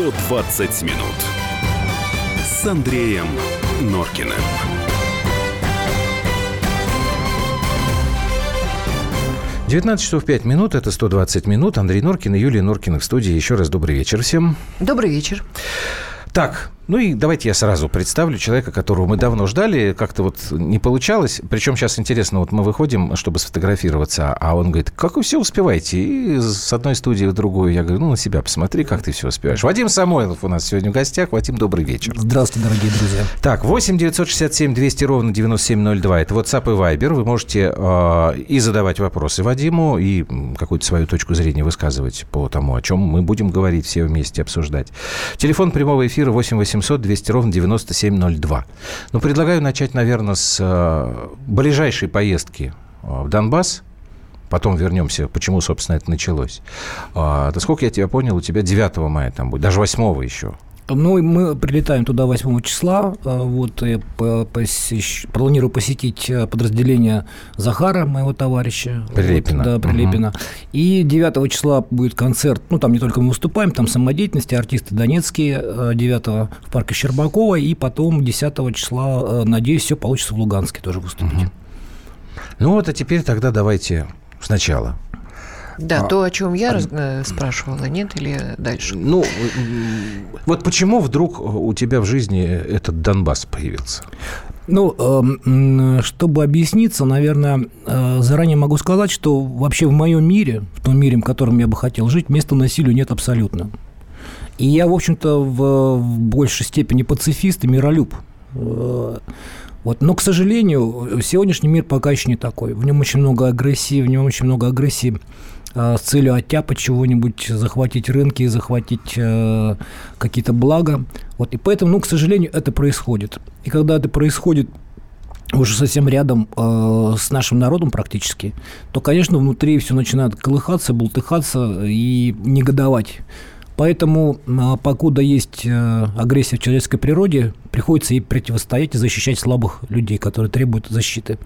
120 минут с Андреем Норкиным. Девятнадцать часов пять минут, это 120 минут. Андрей Норкин и Юлия Норкина в студии. Еще раз добрый вечер всем. Добрый вечер. Так, ну и давайте я сразу представлю человека, которого мы давно ждали, как-то вот не получалось. Причем сейчас интересно, вот мы выходим, чтобы сфотографироваться, а он говорит, как вы все успеваете? И с одной студии в другую я говорю, ну на себя посмотри, как ты все успеваешь. Вадим Самойлов у нас сегодня в гостях. Вадим, добрый вечер. Здравствуйте, дорогие друзья. Так, 8 967 200 ровно 9702. Это WhatsApp и Viber. Вы можете э, и задавать вопросы Вадиму, и какую-то свою точку зрения высказывать по тому, о чем мы будем говорить все вместе, обсуждать. Телефон прямого эфира 8 800 800 200 ровно 9702. Ну, предлагаю начать, наверное, с э, ближайшей поездки э, в Донбасс. Потом вернемся, почему, собственно, это началось. А, насколько я тебя понял, у тебя 9 мая там будет, даже 8 еще. Ну, мы прилетаем туда 8 числа. А, вот, я посещ... планирую посетить э, подразделение Захара, моего товарища. Прилепина. Вот, да, Прилепина. Угу. И 9 числа будет концерт. Ну, там не только мы выступаем, там самодеятельности, артисты донецкие 9 э, в парке Щербакова. И потом 10 числа, э, надеюсь, все получится в Луганске тоже выступить. Угу. Ну, вот, а теперь тогда давайте сначала. Да, а, то, о чем я а, раз, э, спрашивала, нет, или дальше? Ну, вот почему вдруг у тебя в жизни этот Донбасс появился? Ну, эм, чтобы объясниться, наверное, э, заранее могу сказать, что вообще в моем мире, в том мире, в котором я бы хотел жить, места насилию нет абсолютно. И я, в общем-то, в, в большей степени пацифист и миролюб. Э, вот. Но, к сожалению, сегодняшний мир пока еще не такой. В нем очень много агрессии, в нем очень много агрессии Э, с целью оттяпать чего-нибудь, захватить рынки, захватить э, какие-то блага. Вот, и поэтому, ну, к сожалению, это происходит. И когда это происходит уже совсем рядом э, с нашим народом практически, то, конечно, внутри все начинает колыхаться, бултыхаться и негодовать. Поэтому, э, покуда есть э, агрессия в человеческой природе, приходится ей противостоять и защищать слабых людей, которые требуют защиты.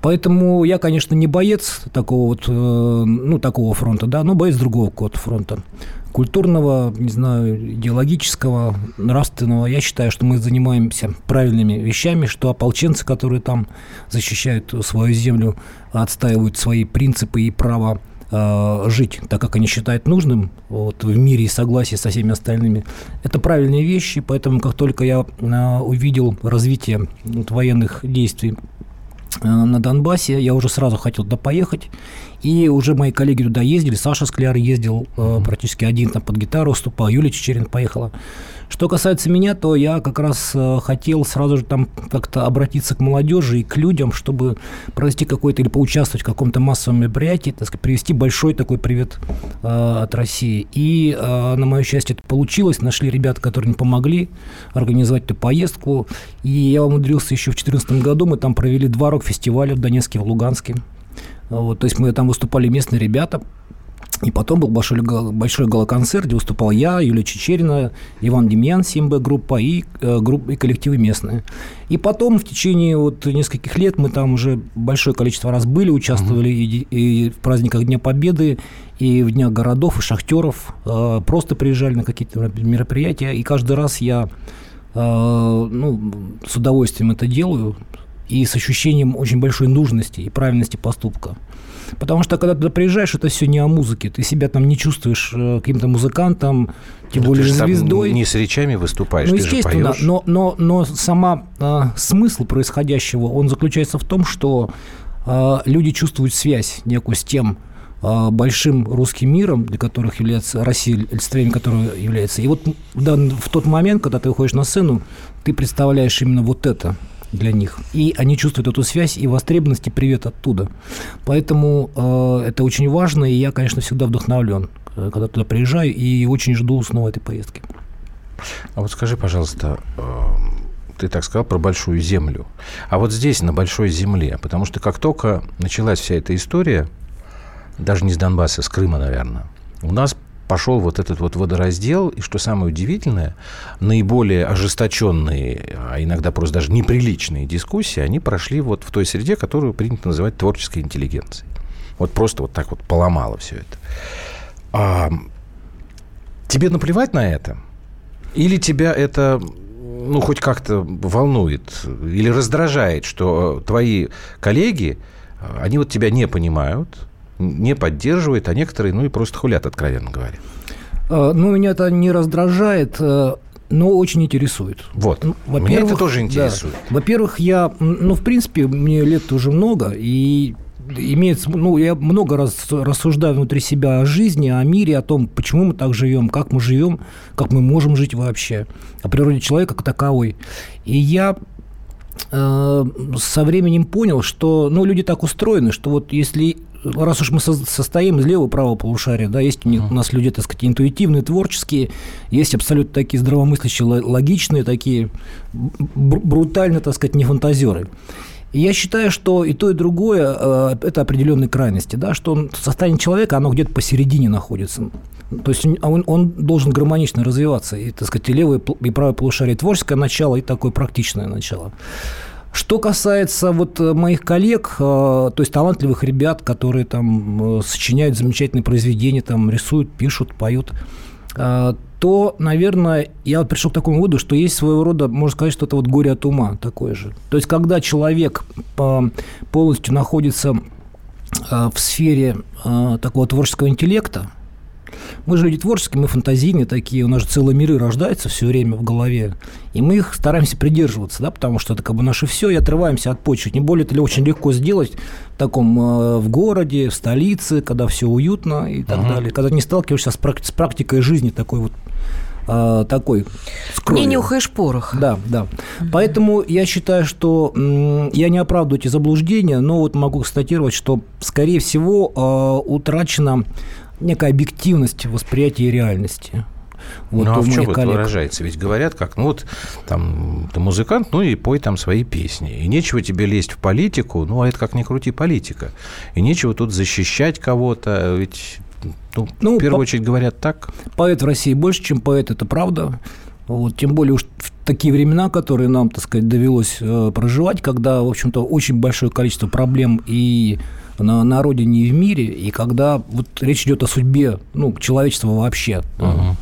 Поэтому я, конечно, не боец такого вот, э, ну, такого фронта, да, но боец другого какого-то фронта. Культурного, не знаю, идеологического, нравственного. Я считаю, что мы занимаемся правильными вещами, что ополченцы, которые там защищают свою землю, отстаивают свои принципы и право э, жить так, как они считают нужным, вот, в мире и согласии со всеми остальными. Это правильные вещи, поэтому как только я э, увидел развитие вот, военных действий на Донбассе. Я уже сразу хотел туда поехать. И уже мои коллеги туда ездили. Саша Скляр ездил э, практически один там под гитару выступал. Юлия Чечерин поехала. Что касается меня, то я как раз э, хотел сразу же там как-то обратиться к молодежи и к людям, чтобы провести какой-то или поучаствовать в каком-то массовом мероприятии, так сказать, привести большой такой привет э, от России. И э, на мое счастье это получилось. Нашли ребят, которые мне помогли организовать эту поездку. И я умудрился еще в 2014 году, мы там провели два рок-фестиваля в Донецке, в Луганске. Вот, то есть мы там выступали местные ребята, и потом был большой, большой галоконцерт, где выступал я, Юлия Чечерина, Иван Демьян, Симбе группа и, э, и коллективы местные. И потом в течение вот нескольких лет мы там уже большое количество раз были, участвовали uh-huh. и, и в праздниках Дня Победы, и в Днях городов, и шахтеров, э, просто приезжали на какие-то мероприятия, и каждый раз я э, ну, с удовольствием это делаю, и с ощущением очень большой нужности и правильности поступка. Потому что когда ты приезжаешь, это все не о музыке. Ты себя там не чувствуешь э, каким-то музыкантом, тем ну, более ты звездой. не с речами выступаешь, ну, ты естественно, же поешь. Но, но, но сама э, смысл происходящего, он заключается в том, что э, люди чувствуют связь некую с тем, э, большим русским миром, для которых является Россия, олицетворением которого является. И вот да, в тот момент, когда ты выходишь на сцену, ты представляешь именно вот это – для них. И они чувствуют эту связь и востребованность, и привет оттуда. Поэтому э, это очень важно, и я, конечно, всегда вдохновлен, э, когда туда приезжаю, и очень жду снова этой поездки. А вот скажи, пожалуйста, э, ты так сказал про большую землю. А вот здесь, на большой земле, потому что как только началась вся эта история, даже не с Донбасса, с Крыма, наверное, у нас пошел вот этот вот водораздел, и что самое удивительное, наиболее ожесточенные, а иногда просто даже неприличные дискуссии, они прошли вот в той среде, которую принято называть творческой интеллигенцией. Вот просто вот так вот поломало все это. А, Тебе наплевать на это? Или тебя это ну, хоть как-то волнует или раздражает, что твои коллеги, они вот тебя не понимают, не поддерживают, а некоторые, ну, и просто хулят, откровенно говоря. Э, ну, меня это не раздражает, э, но очень интересует. Вот. Ну, Меня это тоже интересует. Да. Во-первых, я, ну, в принципе, мне лет уже много, и имеется, ну, я много раз рассуждаю внутри себя о жизни, о мире, о том, почему мы так живем, как мы живем, как мы можем жить вообще, о природе человека как таковой. И я э, со временем понял, что ну, люди так устроены, что вот если раз уж мы состоим из левого и правого полушария, да, есть у, нас люди, так сказать, интуитивные, творческие, есть абсолютно такие здравомыслящие, логичные, такие брутально, так сказать, не фантазеры. И я считаю, что и то, и другое э, – это определенные крайности, да, что состояние человека, оно где-то посередине находится. То есть он, он должен гармонично развиваться, и, так сказать, и левое, и правое полушарие творческое начало, и такое практичное начало. Что касается вот э, моих коллег, э, то есть талантливых ребят, которые там сочиняют замечательные произведения, там рисуют, пишут, поют, то, наверное, я пришел к такому выводу, что есть своего рода, можно сказать, что это вот горе от ума такое же. То есть, когда человек полностью находится в сфере такого творческого интеллекта, мы же люди творческие, мы фантазийные такие, у нас же целые миры рождаются все время в голове, и мы их стараемся придерживаться, да, потому что это как бы наше все, и отрываемся от почвы. Тем более это очень легко сделать в таком э, в городе, в столице, когда все уютно и так uh-huh. далее, когда не сталкиваешься с, практи- с практикой жизни такой вот э, такой Не нюхаешь порох. Да, да. Mm-hmm. Поэтому я считаю, что м, я не оправдываю эти заблуждения, но вот могу констатировать, что, скорее всего, э, утрачена некая объективность восприятия реальности. Вот ну, а в чем это коллег. выражается? Ведь говорят, как, ну вот, там, ты музыкант, ну и пой там свои песни. И нечего тебе лезть в политику, ну, а это как ни крути политика. И нечего тут защищать кого-то, ведь, ну, ну в первую по- очередь говорят так. Поэт в России больше, чем поэт, это правда. Вот, тем более уж в такие времена, которые нам, так сказать, довелось э, проживать, когда, в общем-то, очень большое количество проблем и на, на родине и в мире, и когда вот речь идет о судьбе ну, человечества вообще. Угу.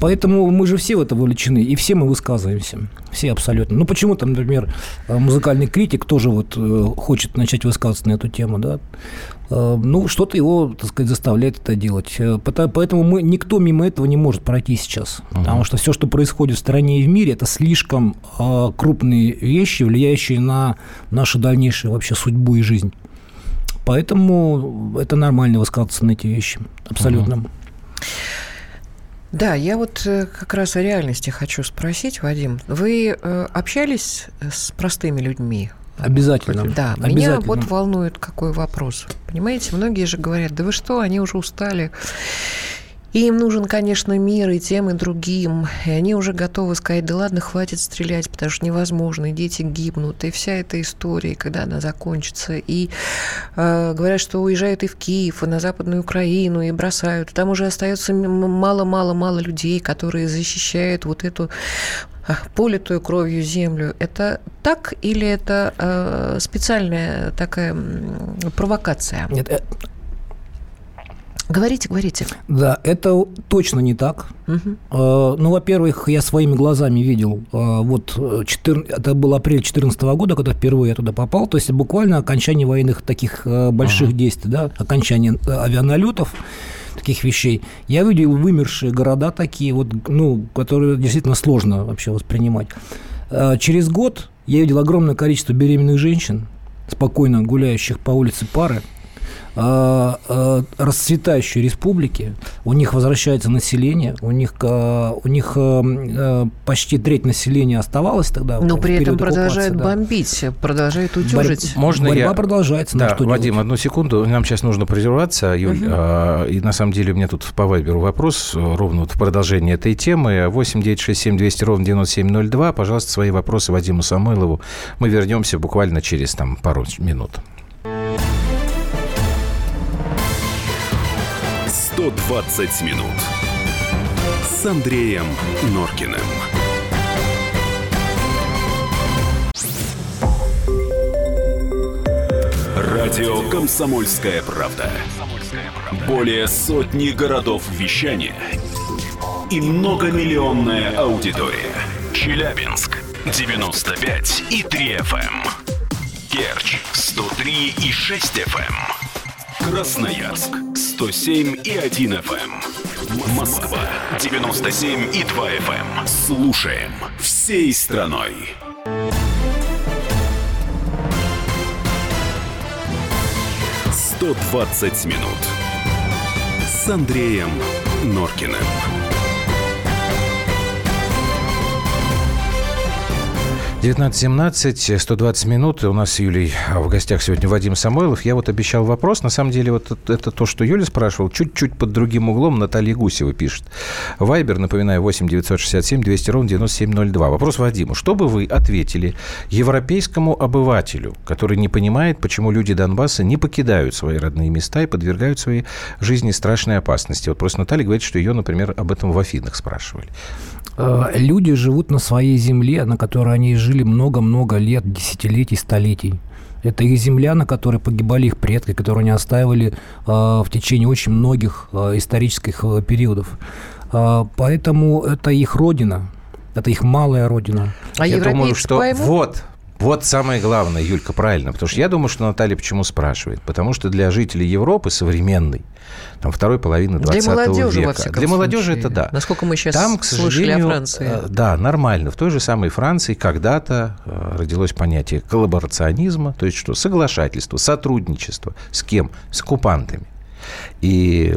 Поэтому мы же все в это вовлечены, и все мы высказываемся. Все абсолютно. Ну, почему там, например, музыкальный критик тоже вот э, хочет начать высказываться на эту тему, да? Э, ну, что-то его, так сказать, заставляет это делать. Э, поэтому мы, никто мимо этого не может пройти сейчас. Uh-huh. Потому что все, что происходит в стране и в мире, это слишком крупные вещи, влияющие на нашу дальнейшую вообще судьбу и жизнь. Поэтому это нормально высказываться на эти вещи. Абсолютно. Угу. Да, я вот э, как раз о реальности хочу спросить, Вадим. Вы э, общались с простыми людьми? Обязательно. Да, Обязательно. меня вот волнует какой вопрос. Понимаете, многие же говорят, да вы что, они уже устали и им нужен, конечно, мир и тем, и другим. И они уже готовы сказать, да ладно, хватит стрелять, потому что невозможно, и дети гибнут. И вся эта история, когда она закончится. И э, говорят, что уезжают и в Киев, и на Западную Украину, и бросают. Там уже остается мало-мало-мало людей, которые защищают вот эту а, политую кровью землю. Это так или это э, специальная такая провокация? Нет, э, Говорите, говорите. Да, это точно не так. Угу. Ну, во-первых, я своими глазами видел, э, вот 14, это был апрель 2014 года, когда впервые я туда попал, то есть буквально окончание военных таких э, больших ага. действий, да, окончание авианалетов, таких вещей. Я видел вымершие города такие, вот, ну, которые действительно сложно вообще воспринимать. Через год я видел огромное количество беременных женщин, спокойно гуляющих по улице пары, Э, э, расцветающей республики, у них возвращается население, у них, э, у них почти треть населения оставалось тогда. Но при этом продолжают да. бомбить, продолжают утюжить. Борь... Можно Борьба я... продолжается. Да, что Вадим, делать? одну секунду, нам сейчас нужно прерваться, Юль, угу. и на самом деле у меня тут по Вайберу вопрос, ровно вот в продолжении этой темы, 8 9 6 7 200 ровно 9702, пожалуйста, свои вопросы Вадиму Самойлову. Мы вернемся буквально через там, пару минут. 120 минут с Андреем Норкиным. Радио «Комсомольская правда». Более сотни городов вещания – и многомиллионная аудитория. Челябинск 95 и 3 FM. Керчь 103 и 6 FM. Красноярск 107 и 1 FM. Москва 97 и 2 FM. Слушаем всей страной. «120 минут» с Андреем Норкиным. 19.17, 120 минут. У нас с Юлей в гостях сегодня Вадим Самойлов. Я вот обещал вопрос. На самом деле, вот это то, что Юля спрашивал, чуть-чуть под другим углом Наталья Гусева пишет. Вайбер, напоминаю, 8 967 200 ровно 9702. Вопрос Вадиму. Что бы вы ответили европейскому обывателю, который не понимает, почему люди Донбасса не покидают свои родные места и подвергают своей жизни страшной опасности? Вот просто Наталья говорит, что ее, например, об этом в Афинах спрашивали. Э, люди живут на своей земле, на которой они жили много-много лет, десятилетий, столетий. Это их земля, на которой погибали их предки, которую они оставили э, в течение очень многих э, исторических э, периодов. Э, поэтому это их родина, это их малая родина. А Я думаю, что поймут? вот вот самое главное, Юлька, правильно. Потому что я думаю, что Наталья почему спрашивает. Потому что для жителей Европы современной, там, второй половины 20 для молодежи, века. Во всяком для молодежи случае. это да. Насколько мы сейчас там, к слышали о Франции. Э, да, нормально. В той же самой Франции когда-то э, родилось понятие коллаборационизма, то есть что? Соглашательство, сотрудничество. С кем? С оккупантами. И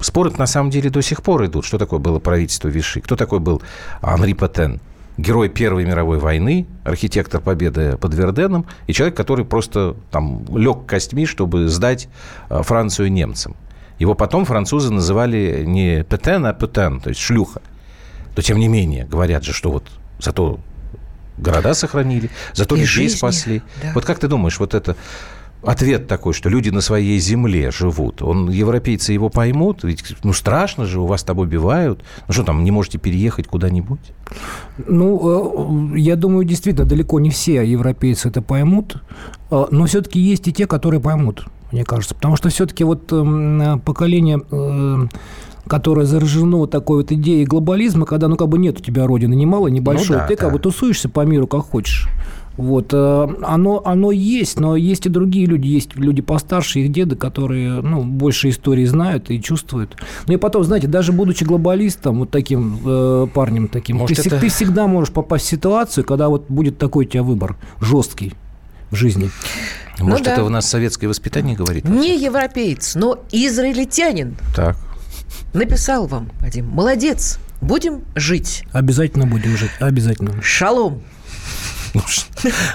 споры на самом деле до сих пор идут. Что такое было правительство Виши? Кто такой был Анри Патен? Герой Первой мировой войны, архитектор победы под Верденом, и человек, который просто там лег костьми, чтобы сдать э, Францию немцам. Его потом французы называли не Петен, а Петен, то есть шлюха. Но тем не менее, говорят же, что вот зато города сохранили, зато и людей жизни, спасли. Да. Вот как ты думаешь, вот это ответ такой, что люди на своей земле живут, он, европейцы его поймут, ведь ну страшно же, у вас там убивают, ну что там, не можете переехать куда-нибудь? Ну, э, я думаю, действительно, далеко не все европейцы это поймут, э, но все-таки есть и те, которые поймут, мне кажется, потому что все-таки вот эм, поколение э, которое заражено такой вот идеей глобализма, когда, ну, как бы нет у тебя родины ни мало, ни большой, ну, да, ты да. как бы тусуешься по миру как хочешь. Вот, э, оно, оно есть, но есть и другие люди, есть люди постарше, их деды, которые, ну, больше истории знают и чувствуют. Ну и потом, знаете, даже будучи глобалистом, вот таким э, парнем таким, Может, ты, это... ты всегда можешь попасть в ситуацию, когда вот будет такой у тебя выбор жесткий в жизни. Может, ну, да. это у нас советское воспитание говорит? Не европеец, но израильтянин. Так. Написал вам, Вадим, молодец, будем жить. Обязательно будем жить, обязательно. Шалом.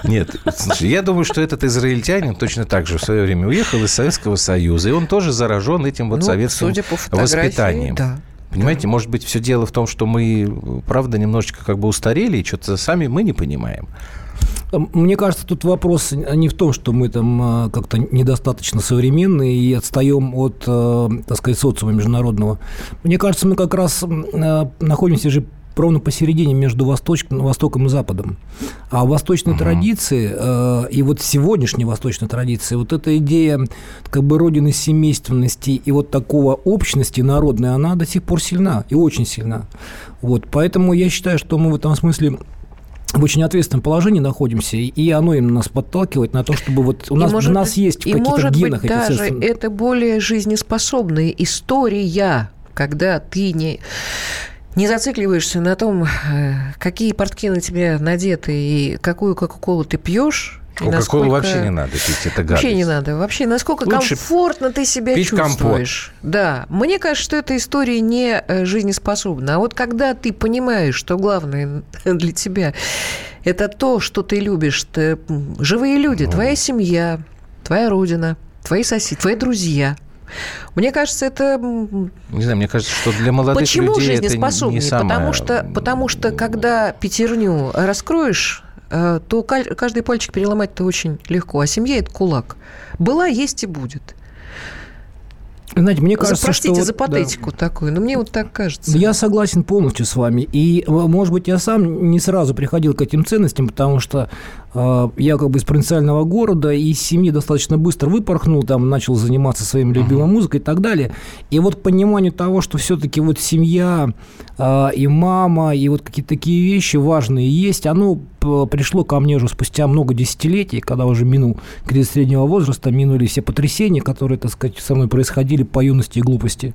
Нет, слушай, я думаю, что этот израильтянин точно так же в свое время уехал из Советского Союза, и он тоже заражен этим вот ну, советским воспитанием. Да. Понимаете, да. может быть, все дело в том, что мы, правда, немножечко как бы устарели, и что-то сами мы не понимаем. Мне кажется, тут вопрос не в том, что мы там а, как-то недостаточно современные и отстаем от, а, так сказать, социума международного. Мне кажется, мы как раз а, находимся же ровно посередине между Восточ... Востоком и Западом. А в восточной угу. традиции, э, и вот сегодняшней восточной традиции, вот эта идея как бы родины семейственности и вот такого общности народной, она до сих пор сильна и очень сильна. Вот, поэтому я считаю, что мы в этом смысле в очень ответственном положении находимся, и оно именно нас подталкивает на то, чтобы вот у нас, может, у нас есть в каких-то генах быть, даже это более жизнеспособная история, когда ты не не зацикливаешься на том, э, какие портки на тебе надеты и какую кока-колу ты пьешь, Кока-колу вообще не надо пить, это гадость. Вообще не надо. Вообще, насколько Лучше комфортно ты себя пить чувствуешь. Компот. Да. Мне кажется, что эта история не э, жизнеспособна. А вот когда ты понимаешь, что главное для тебя это то, что ты любишь, ты, живые люди, ну. твоя семья, твоя родина, твои соседи, твои друзья – мне кажется, это... Не знаю, мне кажется, что для молодых Почему людей жизнеспособнее? это не самое... потому, что, потому что, когда пятерню раскроешь, э, то каждый пальчик переломать-то очень легко. А семья – это кулак. Была, есть и будет. Знаете, мне кажется, Простите что... за патетику да. такую, но мне вот так кажется. Я согласен полностью с вами. И, может быть, я сам не сразу приходил к этим ценностям, потому что я как бы из провинциального города, и из семьи достаточно быстро выпорхнул, там начал заниматься своим любимой музыкой и так далее. И вот понимание того, что все-таки вот семья а, и мама, и вот какие-то такие вещи важные есть, оно пришло ко мне уже спустя много десятилетий, когда уже минул кризис среднего возраста, минули все потрясения, которые, так сказать, со мной происходили по юности и глупости.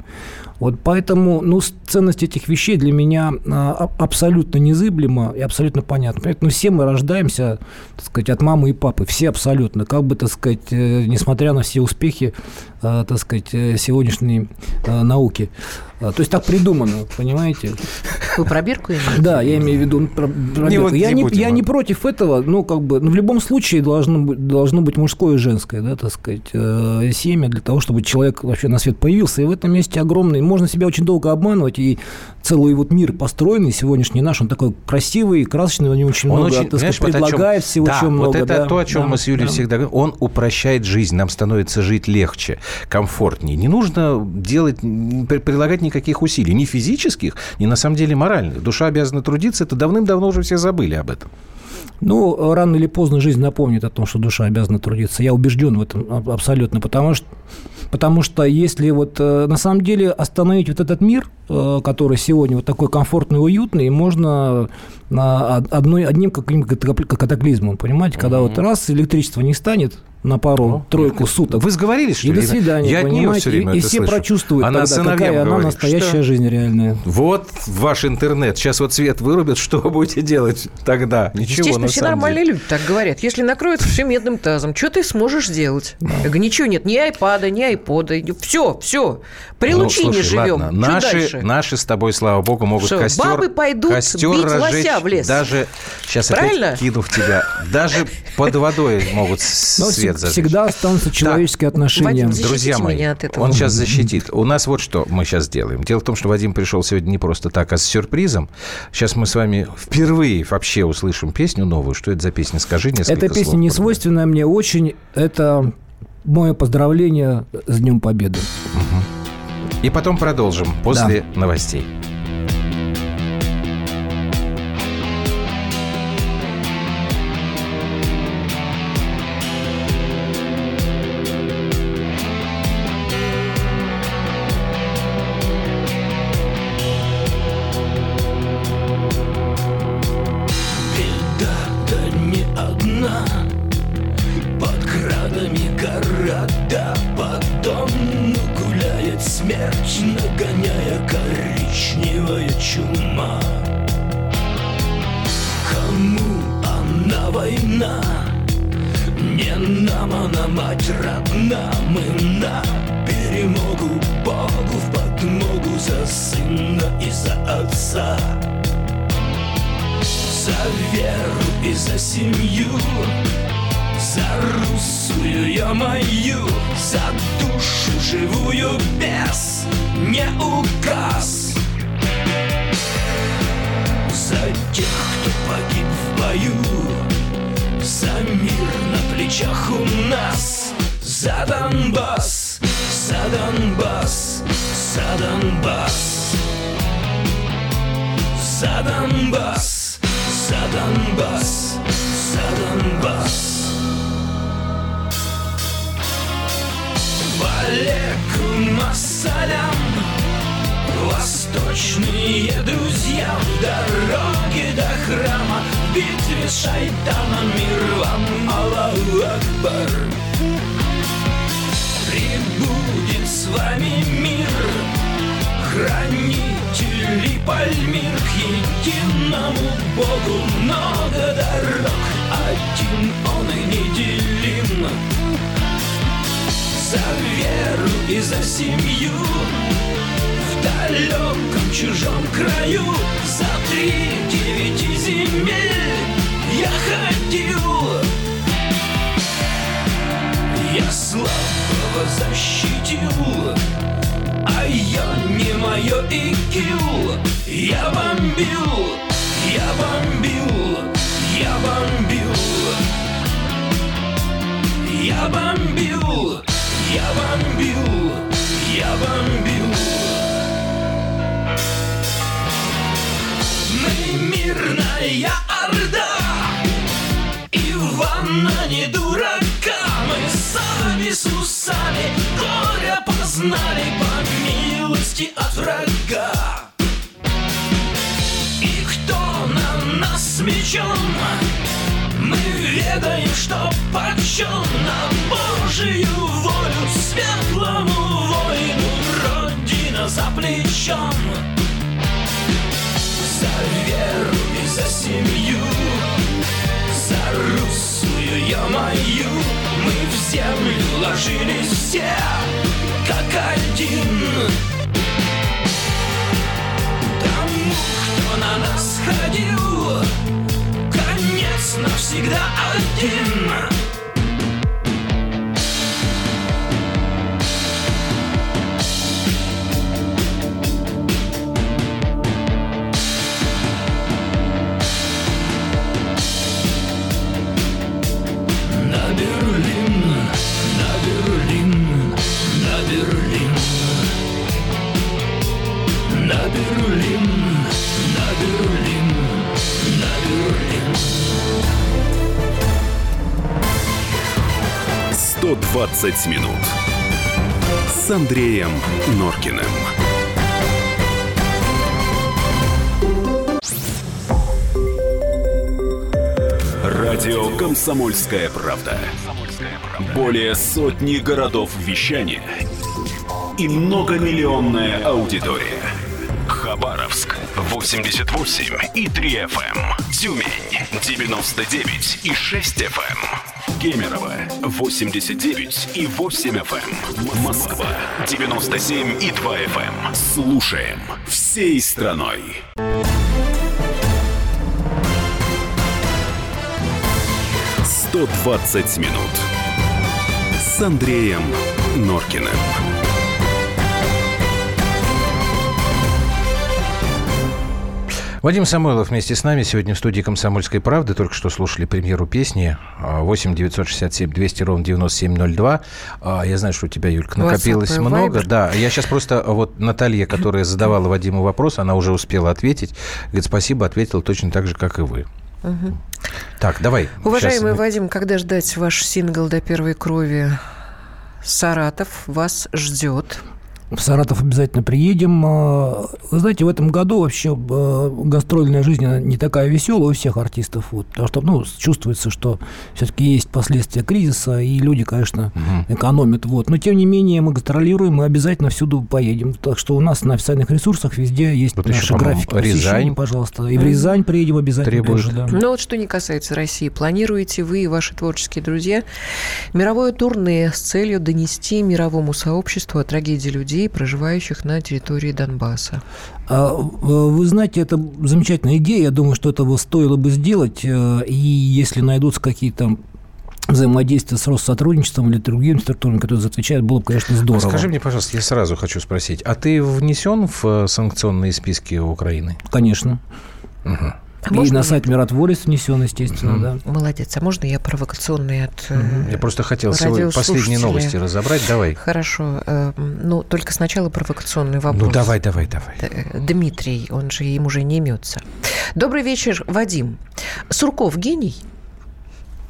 Вот поэтому, ну, ценность этих вещей для меня а, абсолютно незыблема и абсолютно понятна. Поэтому все мы рождаемся, так сказать, от мамы и папы, все абсолютно. Как бы, так сказать, э, несмотря на все успехи, э, так сказать, э, сегодняшней науки. То есть так придумано, понимаете? Вы про бирку имеете? Да, я имею в виду про, про не, вот я, не, я не против этого, но как бы ну, в любом случае должно быть, должно быть мужское и женское, да, так сказать, семя для того, чтобы человек вообще на свет появился. И в этом месте огромный можно себя очень долго обманывать, и целый вот мир построенный сегодняшний наш, он такой красивый, красочный, у него очень он много, очень, так сказать, предлагает чем, всего, да, чем вот много. это да, то, о чем да, мы с Юлей да. всегда говорим. Он упрощает жизнь, нам становится жить легче, комфортнее. Не нужно делать, прилагать никаких усилий, ни физических, ни на самом деле моральных. Душа обязана трудиться, это давным-давно уже все забыли об этом. Ну, рано или поздно жизнь напомнит о том, что душа обязана трудиться. Я убежден в этом абсолютно, потому что, потому что если вот э, на самом деле остановить вот этот мир, э, который сегодня вот такой комфортный и уютный, можно одной, одним каким-то катаклизмом, понимаете, когда mm-hmm. вот раз электричества не станет, на пару-тройку ну, суток. Вы сговорились, что И до свидания, Я понимаете? все время и, и все слышу. прочувствуют она тогда, какая говорит, она настоящая что? жизнь реальная. Вот ваш интернет. Сейчас вот свет вырубят, что вы будете делать тогда? Ничего, Естественно, все нормальные деле. люди так говорят. Если накроется все медным тазом, что ты сможешь сделать? Я говорю, ничего нет, ни айпада, ни айпода. Все, все. При ну, лучине слушай, живем. Ладно. Наши, наши с тобой, слава богу, могут что, костер, бабы пойдут костер бить разжечь, лося в лес. Даже, сейчас Правильно? опять кину в тебя, даже под водой могут свет зажечь. Всегда останутся человеческие отношения. Вадим, Друзья мои, от этого. он сейчас защитит. У нас вот что мы сейчас делаем. Дело в том, что Вадим пришел сегодня не просто так, а с сюрпризом. Сейчас мы с вами впервые вообще услышим песню новую. Что это за песня? Скажи несколько Эта песня слов, не свойственная мне очень. Это мое поздравление с Днем Победы. Угу. И потом продолжим после да. новостей. Алейкум ассалям. Восточные друзья В дороге до храма. В битве шайтана Мир вам, Аллаху Акбар. Прибудет с вами мир. Хранители Пальмир. К единому Богу много дорог. Один он и неделим. За веру и за семью. В далеком чужом краю За три девяти земель Я ходил. Я слабого защитил А я не мое икил Я бомбил Я бомбил Я бомбил. Я бомбил. Я бомбил, я бомбил Мы мирная орда Ивана не дурака. Мы сами с усами Горя познали по милости от врага. И кто на нас мечом мы ведаем, что почем На Божию волю светлому воину Родина за плечом. За веру и за семью За русскую я мою Мы в землю ложились все Как один. Тому, кто на нас ходил Конец навсегда один 120 минут с Андреем Норкиным. Радио «Комсомольская правда». Более сотни городов вещания и многомиллионная аудитория. Хабаровск 88 и 3 FM. Тюмень 99 и 6 FM. Кемерово 89 и 8 FM. Москва 97 и 2 FM. Слушаем всей страной. «120 минут» с Андреем Норкиным. Вадим Самойлов вместе с нами сегодня в студии «Комсомольской правды». Только что слушали премьеру песни 8 967 200 ровно 9702. А, Я знаю, что у тебя, Юлька, накопилось WhatsApp много. Viber. Да, я сейчас просто... Вот Наталья, которая задавала Вадиму вопрос, она уже успела ответить. Говорит, спасибо, ответила точно так же, как и вы. Так, давай. Уважаемый Сейчас. Вадим, когда ждать ваш сингл до первой крови? Саратов вас ждет. В Саратов обязательно приедем. А, Вы знаете, в этом году вообще э, гастрольная жизнь не такая веселая у всех артистов. Вот, потому что ну, чувствуется, что все-таки есть последствия кризиса, и люди, конечно, экономят. Вот. Но, тем не менее, мы гастролируем, мы обязательно всюду поедем. Так что у нас на официальных ресурсах везде есть Вот еще, наши по-моему, графики Рязань пожалуйста. И в Рязань приедем обязательно Требует. тоже, да. Но вот что не касается России, планируете вы и ваши творческие друзья мировое турне с целью донести мировому сообществу о трагедии людей, проживающих на территории Донбасса? А, э, Вы знаете, это замечательная идея. Я думаю, что этого стоило бы сделать. э, И если найдутся какие-то взаимодействия с Россотрудничеством или другими структурами, которые за это отвечают, было бы, конечно, здорово. Скажи мне, пожалуйста, я сразу хочу спросить, а ты внесен в э, санкционные списки Украины? Конечно. А и можно на я- сайт Миротворец внесен, естественно, да. Молодец. А можно я провокационный от... э, Я просто хотел сегодня последние новости разобрать. Давай. Хорошо. э, Ну, только сначала провокационный вопрос. Ну, давай, давай, давай. Д- Дмитрий, он же им уже не имется. Добрый вечер, Вадим. Сурков гений?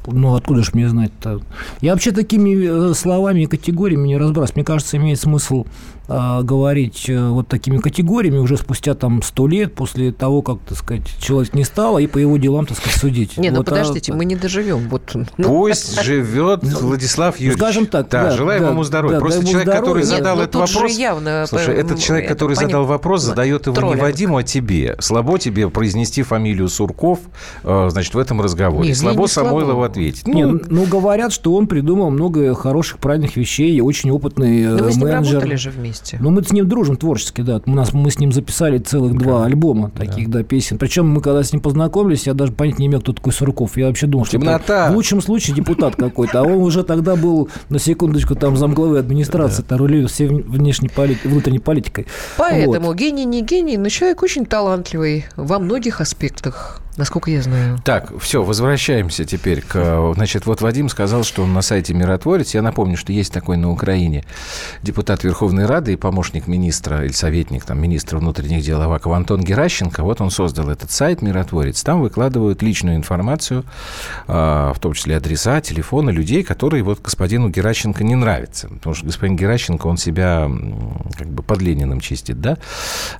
Ну, откуда же мне знать-то? Я вообще такими э, словами и категориями не разбираюсь. Мне кажется, имеет смысл говорить э, вот такими категориями уже спустя там сто лет после того, как, так сказать, человек не стало, и по его делам, так сказать, судить. Не, ну Вот, а- подождите, мы не доживем. Вот, ну, Пусть живет Владислав Юрьевич. скажем так, Да, да, желаем да, ему здоровья. да, Просто человек, который здоровья. задал Нет, ну этот вопрос... явно, Слушай, э, этот человек, это который понятно. задал вопрос, задает его не Троллинг. Вадиму, а тебе. Слабо тебе произнести фамилию Сурков, э, значит, в этом разговоре. Не, слабо не. Самойлову ответить. Не, Ну, ну, говорят, что он придумал много хороших, правильных вещей, и очень опытный э, Ну, вы с ним менеджер. работали же вместе. Ну, мы с ним дружим творчески, да. У нас, мы с ним записали целых два альбома таких, да, песен. Причем мы, когда с ним познакомились, я даже понять не имел, кто такой Сурков. Я вообще думал, что это Темнота. в лучшем случае депутат какой-то. А он уже тогда был, на секундочку, там замглавы администрации, да. рулил всей внешней политикой, внутренней политикой. Поэтому Вот. гений не гений, но человек очень талантливый во многих аспектах. Насколько я знаю. Так, все, возвращаемся теперь к... Значит, вот Вадим сказал, что он на сайте «Миротворец». Я напомню, что есть такой на Украине депутат Верховной Рады и помощник министра или советник там, министра внутренних дел Авакова Антон Геращенко. Вот он создал этот сайт «Миротворец». Там выкладывают личную информацию, а, в том числе адреса, телефоны людей, которые вот господину Геращенко не нравятся. Потому что господин Геращенко, он себя как бы под Лениным чистит, да?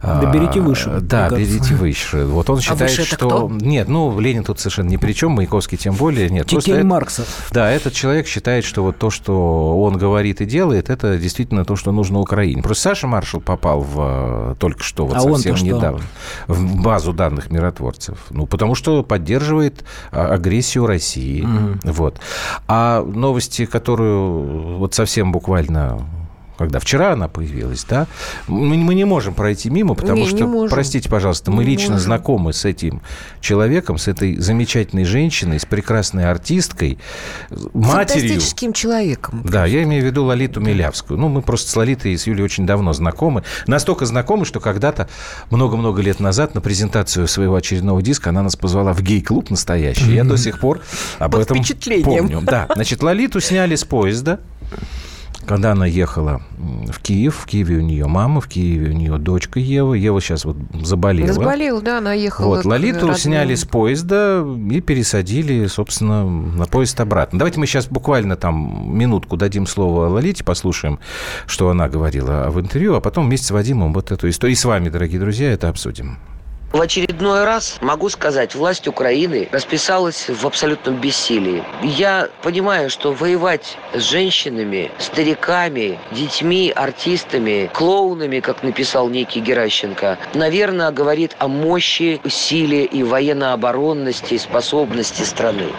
Да берите выше. А, да, берите выше. Вот он считает, выше это что... кто? Нет, ну, Ленин тут совершенно ни при чем, Маяковский тем более. Нет, просто Тень это- Маркса. Да, этот человек считает, что вот то, что он говорит и делает, это действительно то, что нужно Украине. Просто Саша Маршал попал в, э, только что, вот А совсем что? недавно, в базу данных миротворцев. Ну, потому что поддерживает а, агрессию России. Вот. А новости, которую вот совсем буквально когда вчера она появилась, да, мы, мы не можем пройти мимо, потому Не, не что, можем. простите, пожалуйста, мы Не лично можем. знакомы с этим человеком, с этой замечательной женщиной, с прекрасной артисткой, матерью. Фантастическим человеком. Да, я имею в виду Лолиту Милявскую. Ну, мы просто с Лолитой и с Юлей очень давно знакомы. Настолько знакомы, что когда-то, много-много лет назад, на презентацию своего очередного диска она нас позвала в гей-клуб настоящий. Я до сих пор об Под этом помню. Да, значит, Лолиту сняли с поезда, когда она ехала в Киев, в Киеве у нее мама, в Киеве у нее дочка Ева. Ева сейчас вот заболела. Заболел, да, она ехала. Вот, Лолиту родным. сняли с поезда и пересадили, собственно, на поезд обратно. Давайте мы сейчас буквально там минутку дадим слово Лолите, послушаем, что она говорила в интервью, а потом вместе с Вадимом вот эту историю, и с вами, дорогие друзья, это обсудим. В очередной раз, могу сказать, власть Украины расписалась в абсолютном бессилии. Я понимаю, что воевать с женщинами, стариками, детьми, артистами, клоунами, как написал некий Геращенко, наверное, говорит о мощи, силе и военно-оборонности способности страны.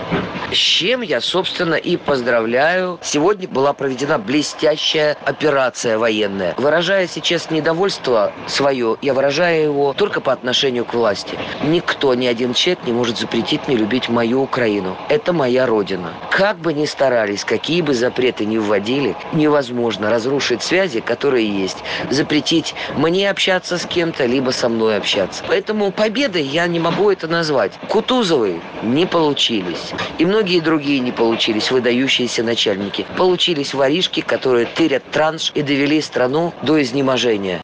С чем я, собственно, и поздравляю. Сегодня была проведена блестящая операция военная. Выражая сейчас недовольство свое, я выражаю его только по отношению к власти. Никто, ни один человек не может запретить мне любить мою Украину. Это моя родина. Как бы ни старались, какие бы запреты ни вводили, невозможно разрушить связи, которые есть. Запретить мне общаться с кем-то, либо со мной общаться. Поэтому победой я не могу это назвать. Кутузовы не получились. И многие другие не получились, выдающиеся начальники. Получились воришки, которые тырят транш и довели страну до изнеможения.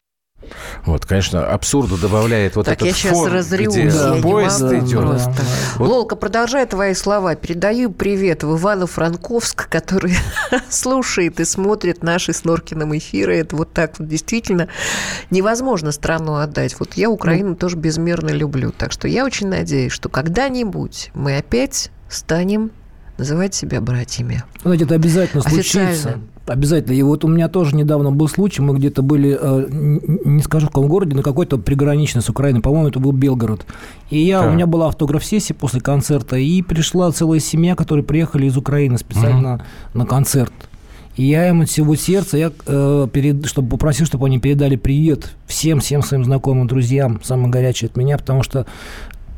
Вот, конечно, абсурду добавляет вот Так, этот я сейчас фон, разревусь, где я не поезд могу идет. просто. Вот- Лолка, продолжай твои слова. Передаю привет в Ивано-Франковск, который слушает и смотрит наши с Норкиным эфиры. Это вот так вот действительно невозможно страну отдать. Вот я Украину Ну. тоже безмерно люблю. Так что я очень надеюсь, что когда-нибудь мы опять станем называть себя братьями. Знаете, это обязательно Официально. случится. Обязательно. И вот у меня тоже недавно был случай, мы где-то были, э, не скажу в каком городе, но какой-то приграничный с Украиной, по-моему, это был Белгород. И я, Так. у меня была автограф-сессия после концерта, и пришла целая семья, которые приехали из Украины специально на концерт. И я им от всего сердца, я, э, перед, чтобы попросил, чтобы они передали привет всем, всем своим знакомым, друзьям, самое горячее от меня, потому что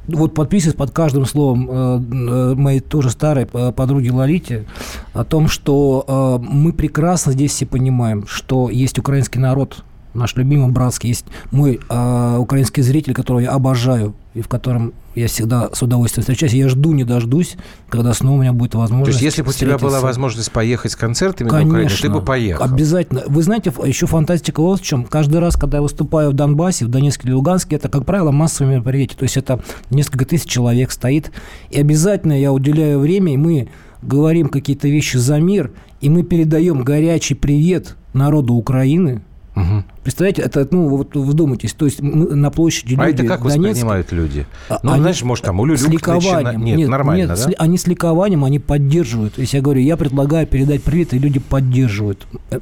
вот подписываюсь под каждым словом э, э, моей тоже старой э, подруги Лолите о том, что мы прекрасно здесь все понимаем, что есть украинский народ, наш любимый братский, есть мой э, украинский зритель, которого я обожаю и в котором я всегда с удовольствием встречаюсь. Я жду, не дождусь, когда снова у меня будет То возможность есть, если бы у тебя была возможность поехать с концертами на Украину, ты бы поехал. Обязательно. Вы знаете, еще фантастика вот в чем. Каждый раз, когда я выступаю в Донбассе, в Донецке или Луганске, это, как правило, массовые мероприятия. То есть это несколько тысяч человек стоит. И обязательно я уделяю время, и мы говорим какие-то вещи за мир, и мы передаем горячий привет народу Украины. Мгм. Представляете, это, ну, вот вдумайтесь, то есть мы на площади А люди это как в Донецке- воспринимают люди? а- Ну, они знаешь, может, там у с Люлюк ликованием. Нет, нормально, нет, да? с они с ликованием, они поддерживают. То есть я говорю, я предлагаю передать привет, и люди поддерживают. Э,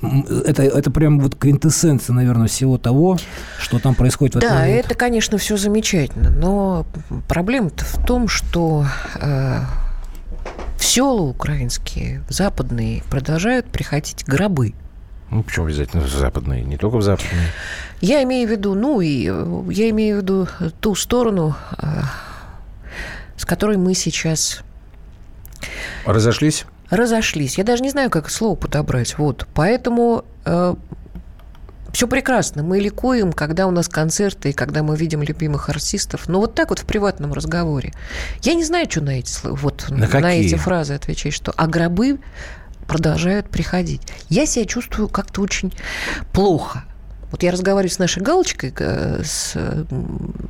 Это, это прям вот квинтэссенция, наверное, всего того, что там происходит в этот Да, момент. это, конечно, все замечательно, но проблема-то в том, что э, в села украинские, западные, продолжают приходить гробы. Ну, почему обязательно в западные? Не только в западные. Я имею в виду, ну и э, я имею в виду ту сторону, э, с которой мы сейчас Разошлись? разошлись. Я даже не знаю, как слово подобрать. Вот, поэтому э, Все прекрасно. Мы ликуем, когда у нас концерты и когда мы видим любимых артистов. Но вот так вот в приватном разговоре. Я не знаю, что на эти, вот, На на, какие? эти фразы отвечать, что а гробы продолжают приходить. Я себя чувствую как-то очень плохо. Вот я разговариваю с нашей Галочкой, э, с,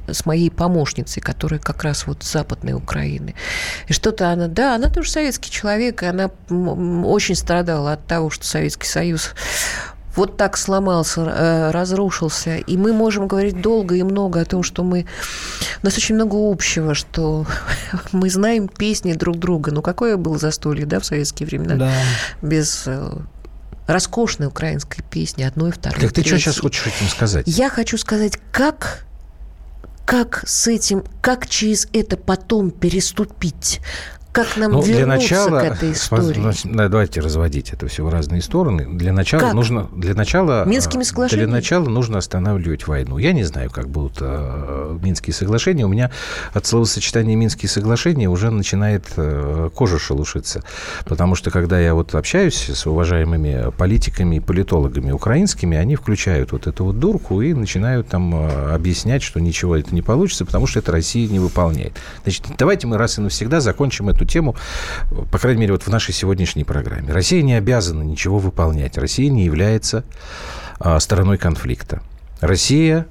с моей помощницей, которая как раз вот с Западной Украины. И что-то она, да, она тоже советский человек, и она очень страдала от того, что Советский Союз вот так сломался, э, разрушился. И мы можем говорить долго и много о том, что мы... У нас очень много общего, что мы знаем песни друг друга. Ну, какое было застолье, да, в советские времена? Да. Без э, роскошной украинской песни, одной, второй, Так ты что третьей. сейчас хочешь этим сказать? Я хочу сказать, как, как с этим, как через это потом переступить, как нам Ну, для начала, к этой истории. значит, да, давайте разводить это все в разные стороны. Для начала Как? нужно, для начала, Минскими э, соглашениями? для начала нужно останавливать войну. Я не знаю, как будут э, Минские соглашения. У меня от словосочетания Минские соглашения уже начинает э, кожа шелушиться, потому что когда я вот общаюсь с уважаемыми политиками и политологами украинскими, они включают вот эту вот дурку и начинают там э, объяснять, что ничего это не получится, потому что это Россия не выполняет. Значит, давайте мы раз и навсегда закончим эту тему, по крайней мере, вот в нашей сегодняшней программе. Россия не обязана ничего выполнять. Россия не является а, стороной конфликта. Россия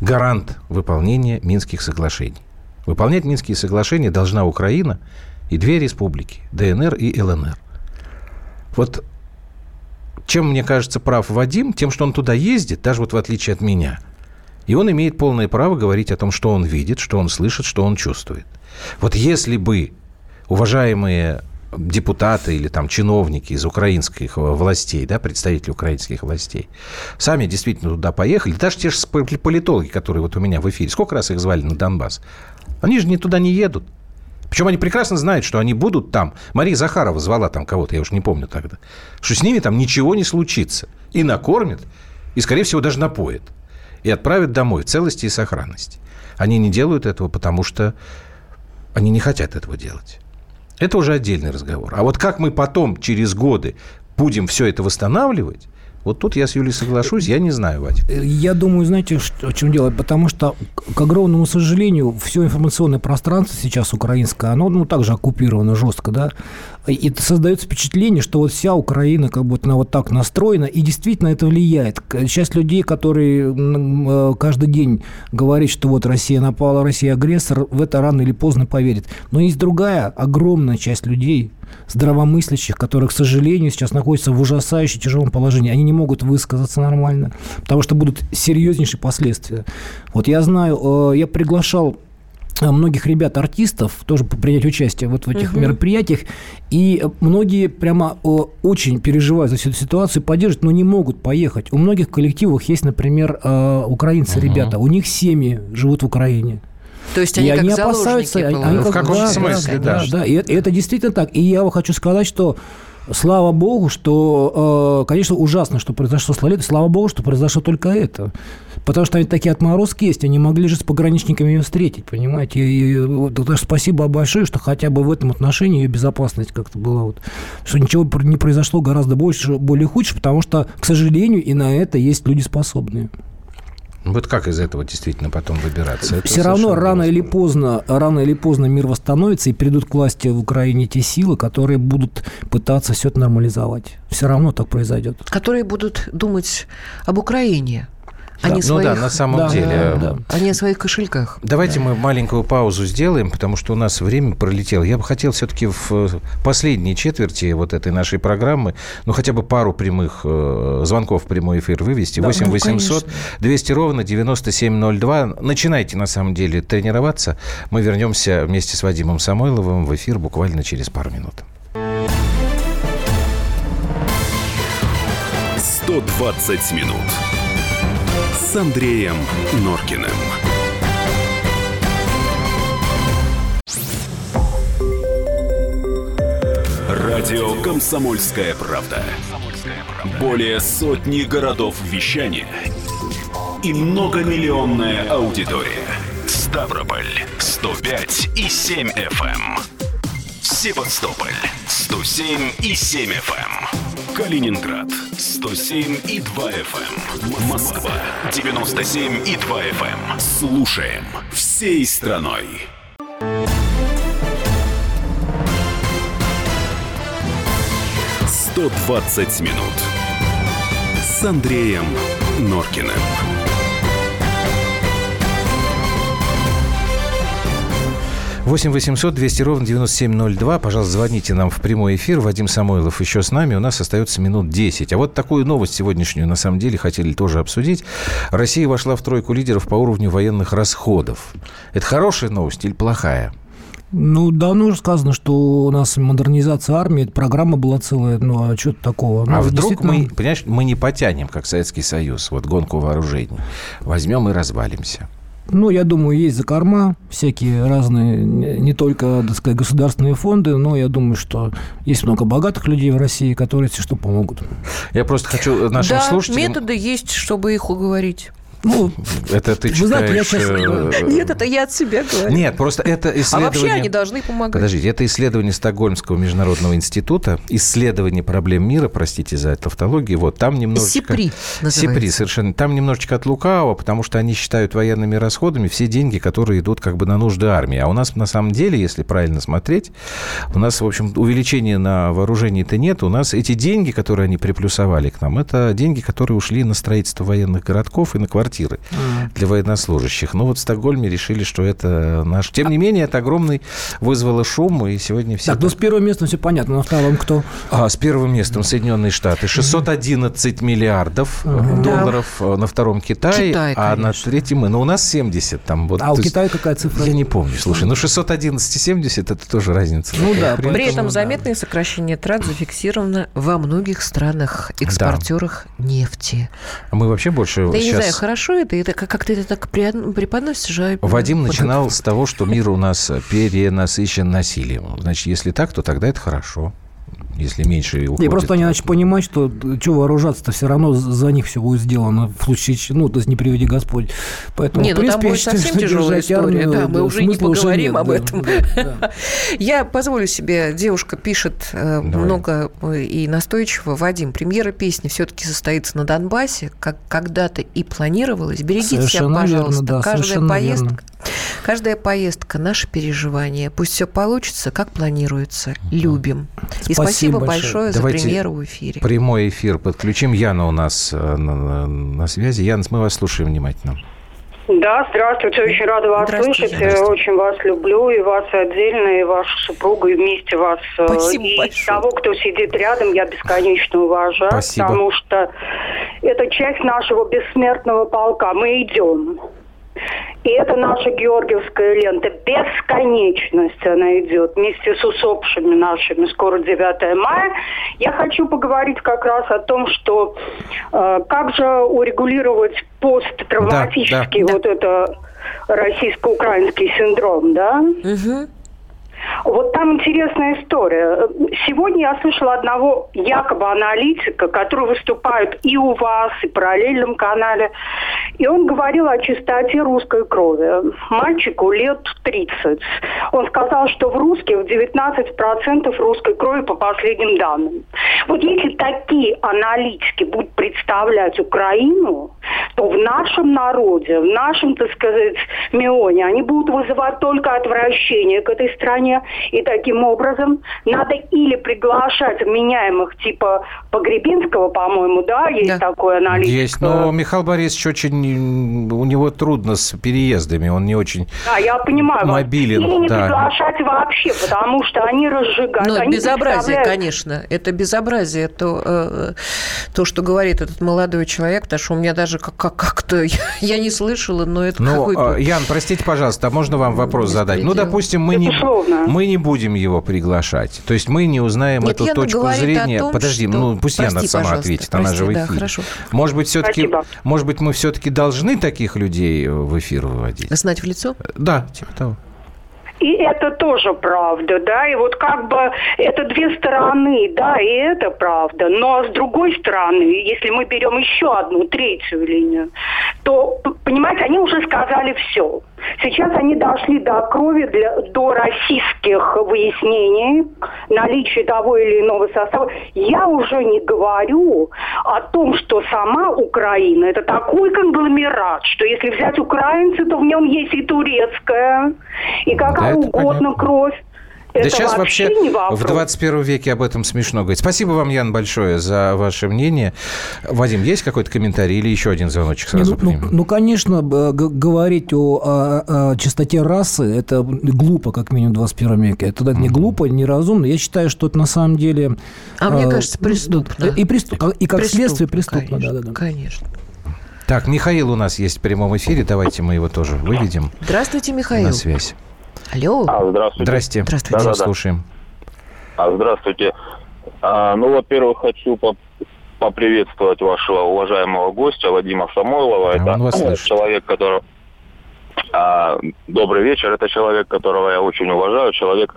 гарант выполнения Минских соглашений. Выполнять Минские соглашения должна Украина и две республики – ДНР и ЛНР. Вот чем, мне кажется, прав Вадим, тем, что он туда ездит, даже вот в отличие от меня. И он имеет полное право говорить о том, что он видит, что он слышит, что он чувствует. Вот если бы уважаемые депутаты или там чиновники из украинских властей, да, представители украинских властей, сами действительно туда поехали, даже те же политологи, которые вот у меня в эфире, сколько раз их звали на Донбасс, они же не туда не едут. Причем они прекрасно знают, что они будут там. Мария Захарова звала там кого-то, я уж не помню тогда. Что с ними там ничего не случится. И накормят, и, скорее всего, даже напоят. И отправят домой в целости и сохранности. Они не делают этого, потому что они не хотят этого делать. Это уже отдельный разговор. А вот как мы потом, через годы, будем все это восстанавливать, вот тут я с Юлей соглашусь, я не знаю, Вадик. Я думаю, знаете, что, в чем дело? Потому что, к огромному сожалению, все информационное пространство сейчас украинское, оно ну, также оккупировано жестко, да, и создается впечатление, что вот вся Украина как будто она вот так настроена, и действительно это влияет. Часть людей, которые э, каждый день говорят, что вот Россия напала, Россия агрессор, в это рано или поздно поверит. Но есть другая огромная часть людей, здравомыслящих, которые, к сожалению, сейчас находятся в ужасающе тяжелом положении. Они не могут высказаться нормально, потому что будут серьезнейшие последствия. Вот я знаю, я приглашал многих ребят-артистов тоже принять участие вот в этих угу. мероприятиях. И многие прямо очень переживают за всю эту ситуацию, поддерживают, но не могут поехать. У многих коллективов есть, например, украинцы угу. ребята, у них семьи живут в Украине. То есть они и как они опасаются, они, они как, в каком да, смысле, да. да, да. И это, это действительно так. И я хочу сказать, что Слава богу, что, конечно, ужасно, что произошло с Лолитой. Слава богу, что произошло только это. Потому что они такие отморозки есть, они могли же с пограничниками ее встретить, понимаете? И, и вот, даже спасибо большое, что хотя бы в этом отношении ее безопасность как-то была. Вот, что ничего не произошло гораздо больше, более худше, потому что, к сожалению, и на это есть люди способные. Вот как из этого действительно потом выбираться? Это Все равно рано или поздно, рано или поздно мир восстановится и придут к власти в Украине те силы, которые будут пытаться все это нормализовать. Все равно так произойдет. Которые будут думать об Украине, а да. ну своих, да, на самом да, деле. да, да. А не о своих кошельках. Давайте да. мы маленькую паузу сделаем, потому что у нас время пролетело. Я бы хотел все-таки в последней четверти вот этой нашей программы, ну, хотя бы пару прямых э, звонков в прямой эфир вывести. Да, 8 800 ну, 200 ровно 9702. Начинайте, на самом деле, тренироваться. Мы вернемся вместе с Вадимом Самойловым в эфир буквально через пару минут. 120 минут с Андреем Норкиным. Радио «Комсомольская правда». Более сотни городов вещания и многомиллионная аудитория. Ставрополь 105 и 7 FM. Эм. Севастополь 107 и 7 FM. Калининград 107 и 2 FM. Эм. Москва 97 и 2 FM. Эм. Слушаем всей страной. «120 минут» с Андреем Норкиным. 8 800 200 ровно 9702. Пожалуйста, звоните нам в прямой эфир. Вадим Самойлов еще с нами. У нас остается минут 10. А вот такую новость сегодняшнюю, на самом деле, хотели тоже обсудить. Россия вошла в тройку лидеров по уровню военных расходов. Это хорошая новость или плохая? Ну, давно уже сказано, что у нас модернизация армии, эта программа была целая, ну, а что-то такого. Ну, а вдруг мы, понимаешь, мы не потянем, как Советский Союз, вот гонку вооружений. Возьмем и развалимся. Ну, я думаю, есть закорма, всякие разные, не только, так сказать, государственные фонды, но я думаю, что есть много богатых людей в России, которые, если что, помогут. Я просто хочу нашим да, слушателям... методы есть, чтобы их уговорить. Ну, это ты читаешь... Знаете, я сейчас... Э, Нет, это я от себя говорю. Нет, просто это исследование... А вообще они должны помогать. Подождите, это исследование Стокгольмского международного института, исследование проблем мира, простите за тавтологию, вот там немножечко... СИПРИ называется. СИПРИ, совершенно. Там немножечко от лукавого, потому что они считают военными расходами все деньги, которые идут как бы на нужды армии. А у нас на самом деле, если правильно смотреть, у нас, в общем, увеличения на вооружении-то нет. У нас эти деньги, которые они приплюсовали к нам, это деньги, которые ушли на строительство военных городков и на квартиры квартиры mm. для военнослужащих. Но вот в Стокгольме решили, что это наш... Тем не менее, это огромный вызвало шум, и сегодня все... Так, ну с первым местом все понятно, на втором кто? А, с первым местом Соединенные Штаты. 611 mm. миллиардов mm. долларов да. на втором Китае, Китай, а на третьем мы. Но у нас 70 там. Вот, а у Китая какая цифра? Я не помню. Слушай, ну 611 и 70 это тоже разница. Ну да. При, при этом заметное сокращение трат зафиксировано во многих странах, экспортерах да. нефти. А мы вообще больше да сейчас... я не знаю, хорошо хорошо это, это как ты это так преподносишь. А... Вадим начинал с того, что мир у нас перенасыщен насилием. Значит, если так, то тогда это хорошо если меньше уходит. Не, просто они начали понимать, что что вооружаться-то все равно за них все будет сделано в случае, ну, то есть не приведи Господь. Поэтому, не, ну там будет совсем тяжелая история, да, мы уже не поговорим об этом. Я позволю себе, девушка пишет э, много и настойчиво, Вадим, премьера песни все-таки состоится на Донбассе, как когда-то и планировалось. Берегите себя, пожалуйста. Каждая поездка Каждая поездка – наше переживание. Пусть все получится, как планируется. Любим. Спасибо И спасибо большое, большое за премьеру в эфире. Прямой эфир подключим. Яна у нас э, на, на, на связи. Яна, мы вас слушаем внимательно. Да, здравствуйте, очень рада вас слышать. Очень вас люблю, и вас отдельно, и вашу супругу, и вместе вас. Э, спасибо и большое. того, кто сидит рядом, я бесконечно уважаю, Спасибо. потому что это часть нашего бессмертного полка. Мы идем. И это наша георгиевская лента. Бесконечность она идет вместе с усопшими нашими. Скоро 9 мая. Я хочу поговорить как раз о том, что э, как же урегулировать посттравматический да, да. вот это российско-украинский синдром, да? Угу. Вот там интересная история. Сегодня я слышала одного якобы аналитика, который выступает и у вас, и в параллельном канале. И он говорил о чистоте русской крови. Мальчику лет 30. Он сказал, что в русских 19% русской крови по последним данным. Вот если такие аналитики будут представлять Украину, то в нашем народе, в нашем, так сказать, мионе, они будут вызывать только отвращение к этой стране, и таким образом надо или приглашать вменяемых типа Погребинского, по-моему, да, есть да. такой аналитик. Есть, но Михаил Борисович очень, у него трудно с переездами, он не очень да, я понимаю, мобилен. Или не да. приглашать вообще, потому что они разжигают. Ну, они безобразие, конечно, это безобразие, то, э, то, что говорит этот молодой человек, потому что у меня даже как- как-то, я не слышала, но это ну, какой-то... Ян, простите, пожалуйста, а можно вам вопрос задать? Ну, допустим, мы не, мы не будем его приглашать. То есть мы не узнаем Нет, эту Яна точку зрения. Том, Подожди, что... ну пусть Прости, Яна сама ответит, прости, она же в эфире. Да, хорошо. Может быть, все-таки, может быть, мы все-таки должны таких людей в эфир выводить? Знать в лицо? Да, типа того. И это тоже правда, да, и вот как бы это две стороны, да, и это правда. Но с другой стороны, если мы берем еще одну, третью линию, что, понимаете, они уже сказали все. Сейчас они дошли до крови, для, до российских выяснений, наличия того или иного состава. Я уже не говорю о том, что сама Украина это такой конгломерат, что если взять украинцы, то в нем есть и турецкая, и какая это угодно понятно. кровь. Да Это сейчас вообще не в вопрос. 21 веке об этом смешно говорить. Спасибо вам, Ян, большое за ваше мнение. Вадим, есть какой-то комментарий или еще один звоночек Не, сразу ну, ну, примем? ну, конечно, говорить о, о- о чистоте расы это глупо, как минимум, в 21 веке. Это, это не глупо, не разумно. Я считаю, что это на самом деле... А мне э, кажется, ну, преступно. И, преступ- и как следствие преступно. Конечно, да, да, да. конечно. Так, Михаил у нас есть в прямом эфире. Давайте мы его тоже выведем Здравствуйте, Михаил. на связь. Алло. А, здравствуйте. Здрасте. Здравствуйте. Вас Да-да-да. слушаем. А, здравствуйте. А, ну, во-первых, хочу поп- поприветствовать вашего уважаемого гостя Вадима Самойлова. А, он вас Это слышит. человек, который... А, добрый вечер. Это человек, которого я очень уважаю. Человек,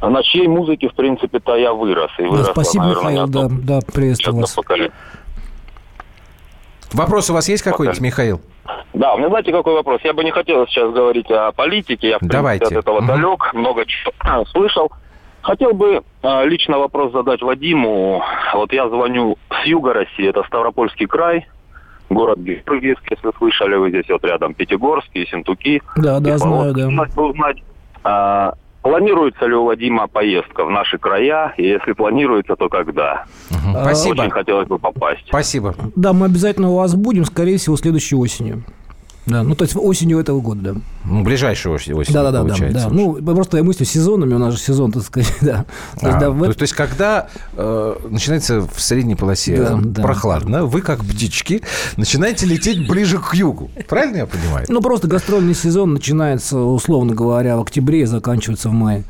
на чьей музыке, в принципе-то, я вырос. И Да, вырос, спасибо, наверное, Михаил. Да, да, приветствую вас. поколение. Вопрос у вас есть какой-нибудь, Михаил? Да, у меня знаете, какой вопрос? Я бы не хотел сейчас говорить о политике, я, в принципе, Давайте. от этого Мгм. далек, много чего слышал. Хотел бы а, лично вопрос задать Вадиму. Вот я звоню с юга России, это Ставропольский край, город Георгиевск, если слышали, вы здесь вот рядом Пятигорский, Сентуки. Да, да, знаю, да. Хотелось бы узнать, а, планируется ли у Вадима поездка в наши края, и если планируется, то когда? А, Спасибо. Очень хотелось бы попасть. Спасибо. Да, мы обязательно у вас будем, скорее всего, следующей осенью. Да, ну, то есть осенью этого года, да. Ну, ближайшую осень, осень Да, да, да, да, получается. да. Ну, просто я мыслю сезонами, у нас же сезон, так сказать, да. То есть, А, да, то, в- есть, то есть, когда э, начинается в средней полосе Да, э, да. прохладно, вы, как птички, начинаете лететь ближе к югу. Правильно я понимаю? Ну, просто гастрольный сезон начинается, условно говоря, в октябре и заканчивается в мае.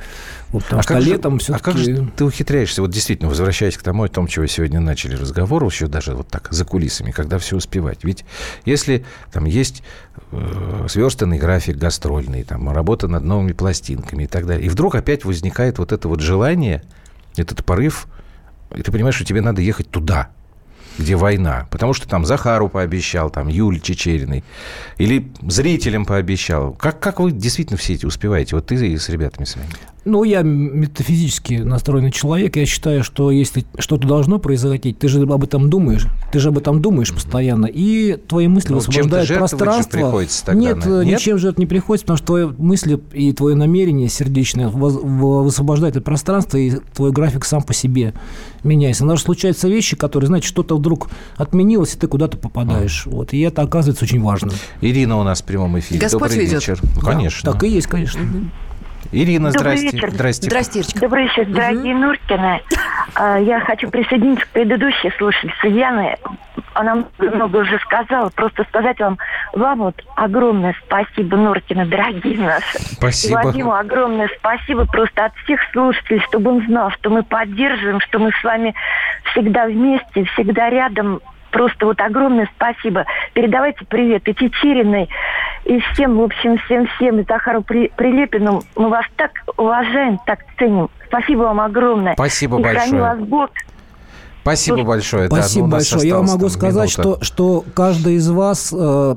Вот, потому что как же- летом а все-таки... как же ты ухитряешься, вот действительно, возвращаясь к тому, о том, чего сегодня начали разговор, еще даже вот так, за кулисами, когда все успевать. Ведь если там есть э, сверстанный график гастрольный, там, работа над новыми пластинками и так далее, и вдруг опять возникает вот это вот желание, этот порыв, и ты понимаешь, что тебе надо ехать туда, где война. Потому что там Захару пообещал, там Юль Чечериной. Или зрителям пообещал. Как, как вы действительно все эти успеваете? Вот ты с ребятами своими. Ну, я метафизически настроенный человек. Я считаю, что если что-то должно произойти, ты же об этом думаешь. Ты же об этом думаешь постоянно. И твои мысли Ну, чем-то высвобождают же пространство. приходится тогда, Нет, нет? ничем же это не приходится, потому что твои мысли и твое намерение сердечное воз- в- высвобождает это пространство, и твой график сам по себе меняется. Но случаются вещи, которые, знаете, что-то вдруг отменилось, и ты куда-то попадаешь. Вот. И это оказывается очень важно. Ирина у нас в прямом эфире. Господь Добрый ведет. вечер. Ну, Конечно. Так и есть, конечно. Ирина, Добрый здрасте. вечер. Здрасте. Здрасте, Ирочка. Добрый вечер, дорогие Нуркины. А, Я хочу присоединиться к предыдущей слушательнице Яны. Она много уже сказала. Просто сказать вам, вам вот огромное спасибо, Нуркины, дорогие наши. Спасибо. Вадиму огромное спасибо просто от всех слушателей, чтобы он знал, что мы поддерживаем, что мы с вами всегда вместе, всегда рядом. Просто вот огромное спасибо. Передавайте привет и Чечериной, и всем, в общем, всем-всем, и Захару При- Прилепину. Мы вас так уважаем, так ценим. Спасибо вам огромное. Спасибо и храни большое. вас Бог. Спасибо большое. Да, Спасибо ну, у нас большое. Я могу сказать, минута. что, что каждый из вас э,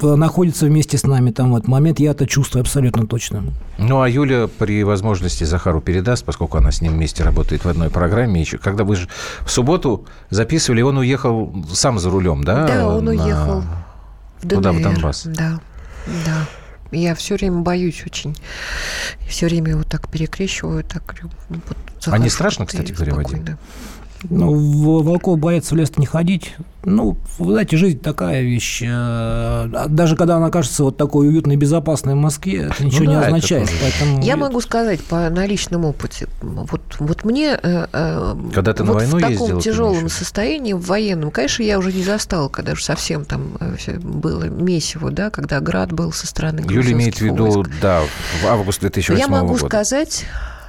находится вместе с нами там в этот момент. Я это чувствую абсолютно точно. Ну, а Юля при возможности Захару передаст, поскольку она с ним вместе работает в одной программе. Еще, когда вы же в субботу записывали, он уехал сам за рулем, да? Да, он на- уехал в Куда, в ДНР. Донбасс? Да, да. Я все время боюсь очень. Все время его так перекрещиваю. Так, говорю, вот, А не страшно, кстати говоря, Вадим? Спокойно. Ну, в волков боятся в лес не ходить. Ну, вы знаете, жизнь такая вещь. э, Даже когда она кажется вот такой уютной, безопасной в Москве, это ничего Ну не да, это означает. Поэтому Я могу сказать по на личном опыте. Вот, вот мне э, э, Когда ты на вот войну в таком ездила, тяжелом состоянии, в военном, конечно, я уже не застала, когда же совсем там было месиво, да, когда град был со стороны Юля имеет в виду, войск. да, в август 2008 Я могу года. сказать,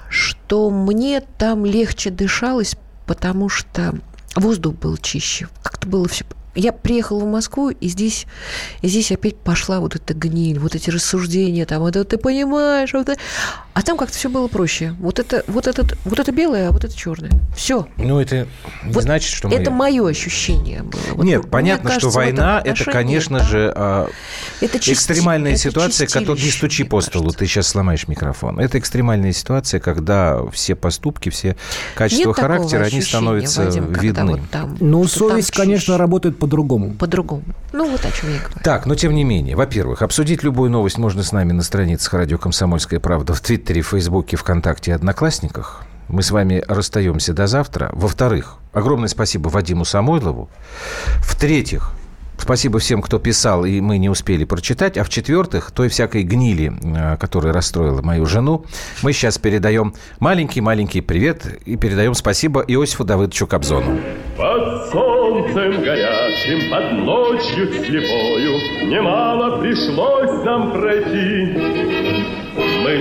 что мне там легче дышалось, потому что воздух был чище. Как-то было все я приехала в Москву, и здесь, и здесь опять пошла вот эта гниль, вот эти рассуждения, там, это ты понимаешь, вот это... а там как-то все было проще. Вот это, вот этот, вот это белое, а вот это черное. Все. Ну, это не Вот значит, что мы... Это мое ощущение было. Вот Нет, понятно, кажется, что война это, конечно да, же, а, это чисти- экстремальная это ситуация, которая не стучи по столу, кажется. ты сейчас сломаешь микрофон. Это экстремальная ситуация, когда все поступки, все качества Нет характера, они становятся Вадим, видны. вот там, Ну, что там совесть, конечно, работает по-другому. по-другому. Ну, вот о чем я говорю. Так, но тем не менее, во-первых, обсудить любую новость можно с нами на страницах радио «Комсомольская правда» в Твиттере, Фейсбуке, ВКонтакте и Одноклассниках. Мы с вами расстаемся до завтра. Во-вторых, огромное спасибо Вадиму Самойлову. В-третьих, спасибо всем, кто писал, и мы не успели прочитать. А в-четвертых, той всякой гнили, э, которая расстроила мою жену, мы сейчас передаем маленький-маленький привет и передаем спасибо Иосифу Давыдовичу Кобзону. Под солнцем горячим, под ночью слепою Немало пришлось нам пройти. Мы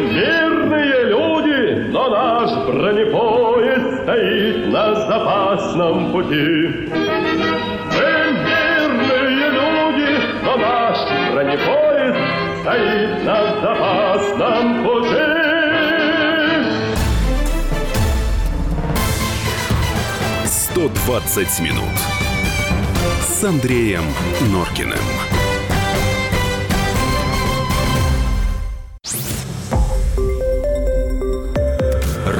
мирные люди, но наш бронепоезд Стоит на запасном пути. Мы мирные люди, но наш бронепоезд Стоит на запасном пути. 120 минут с Андреем Норкиным.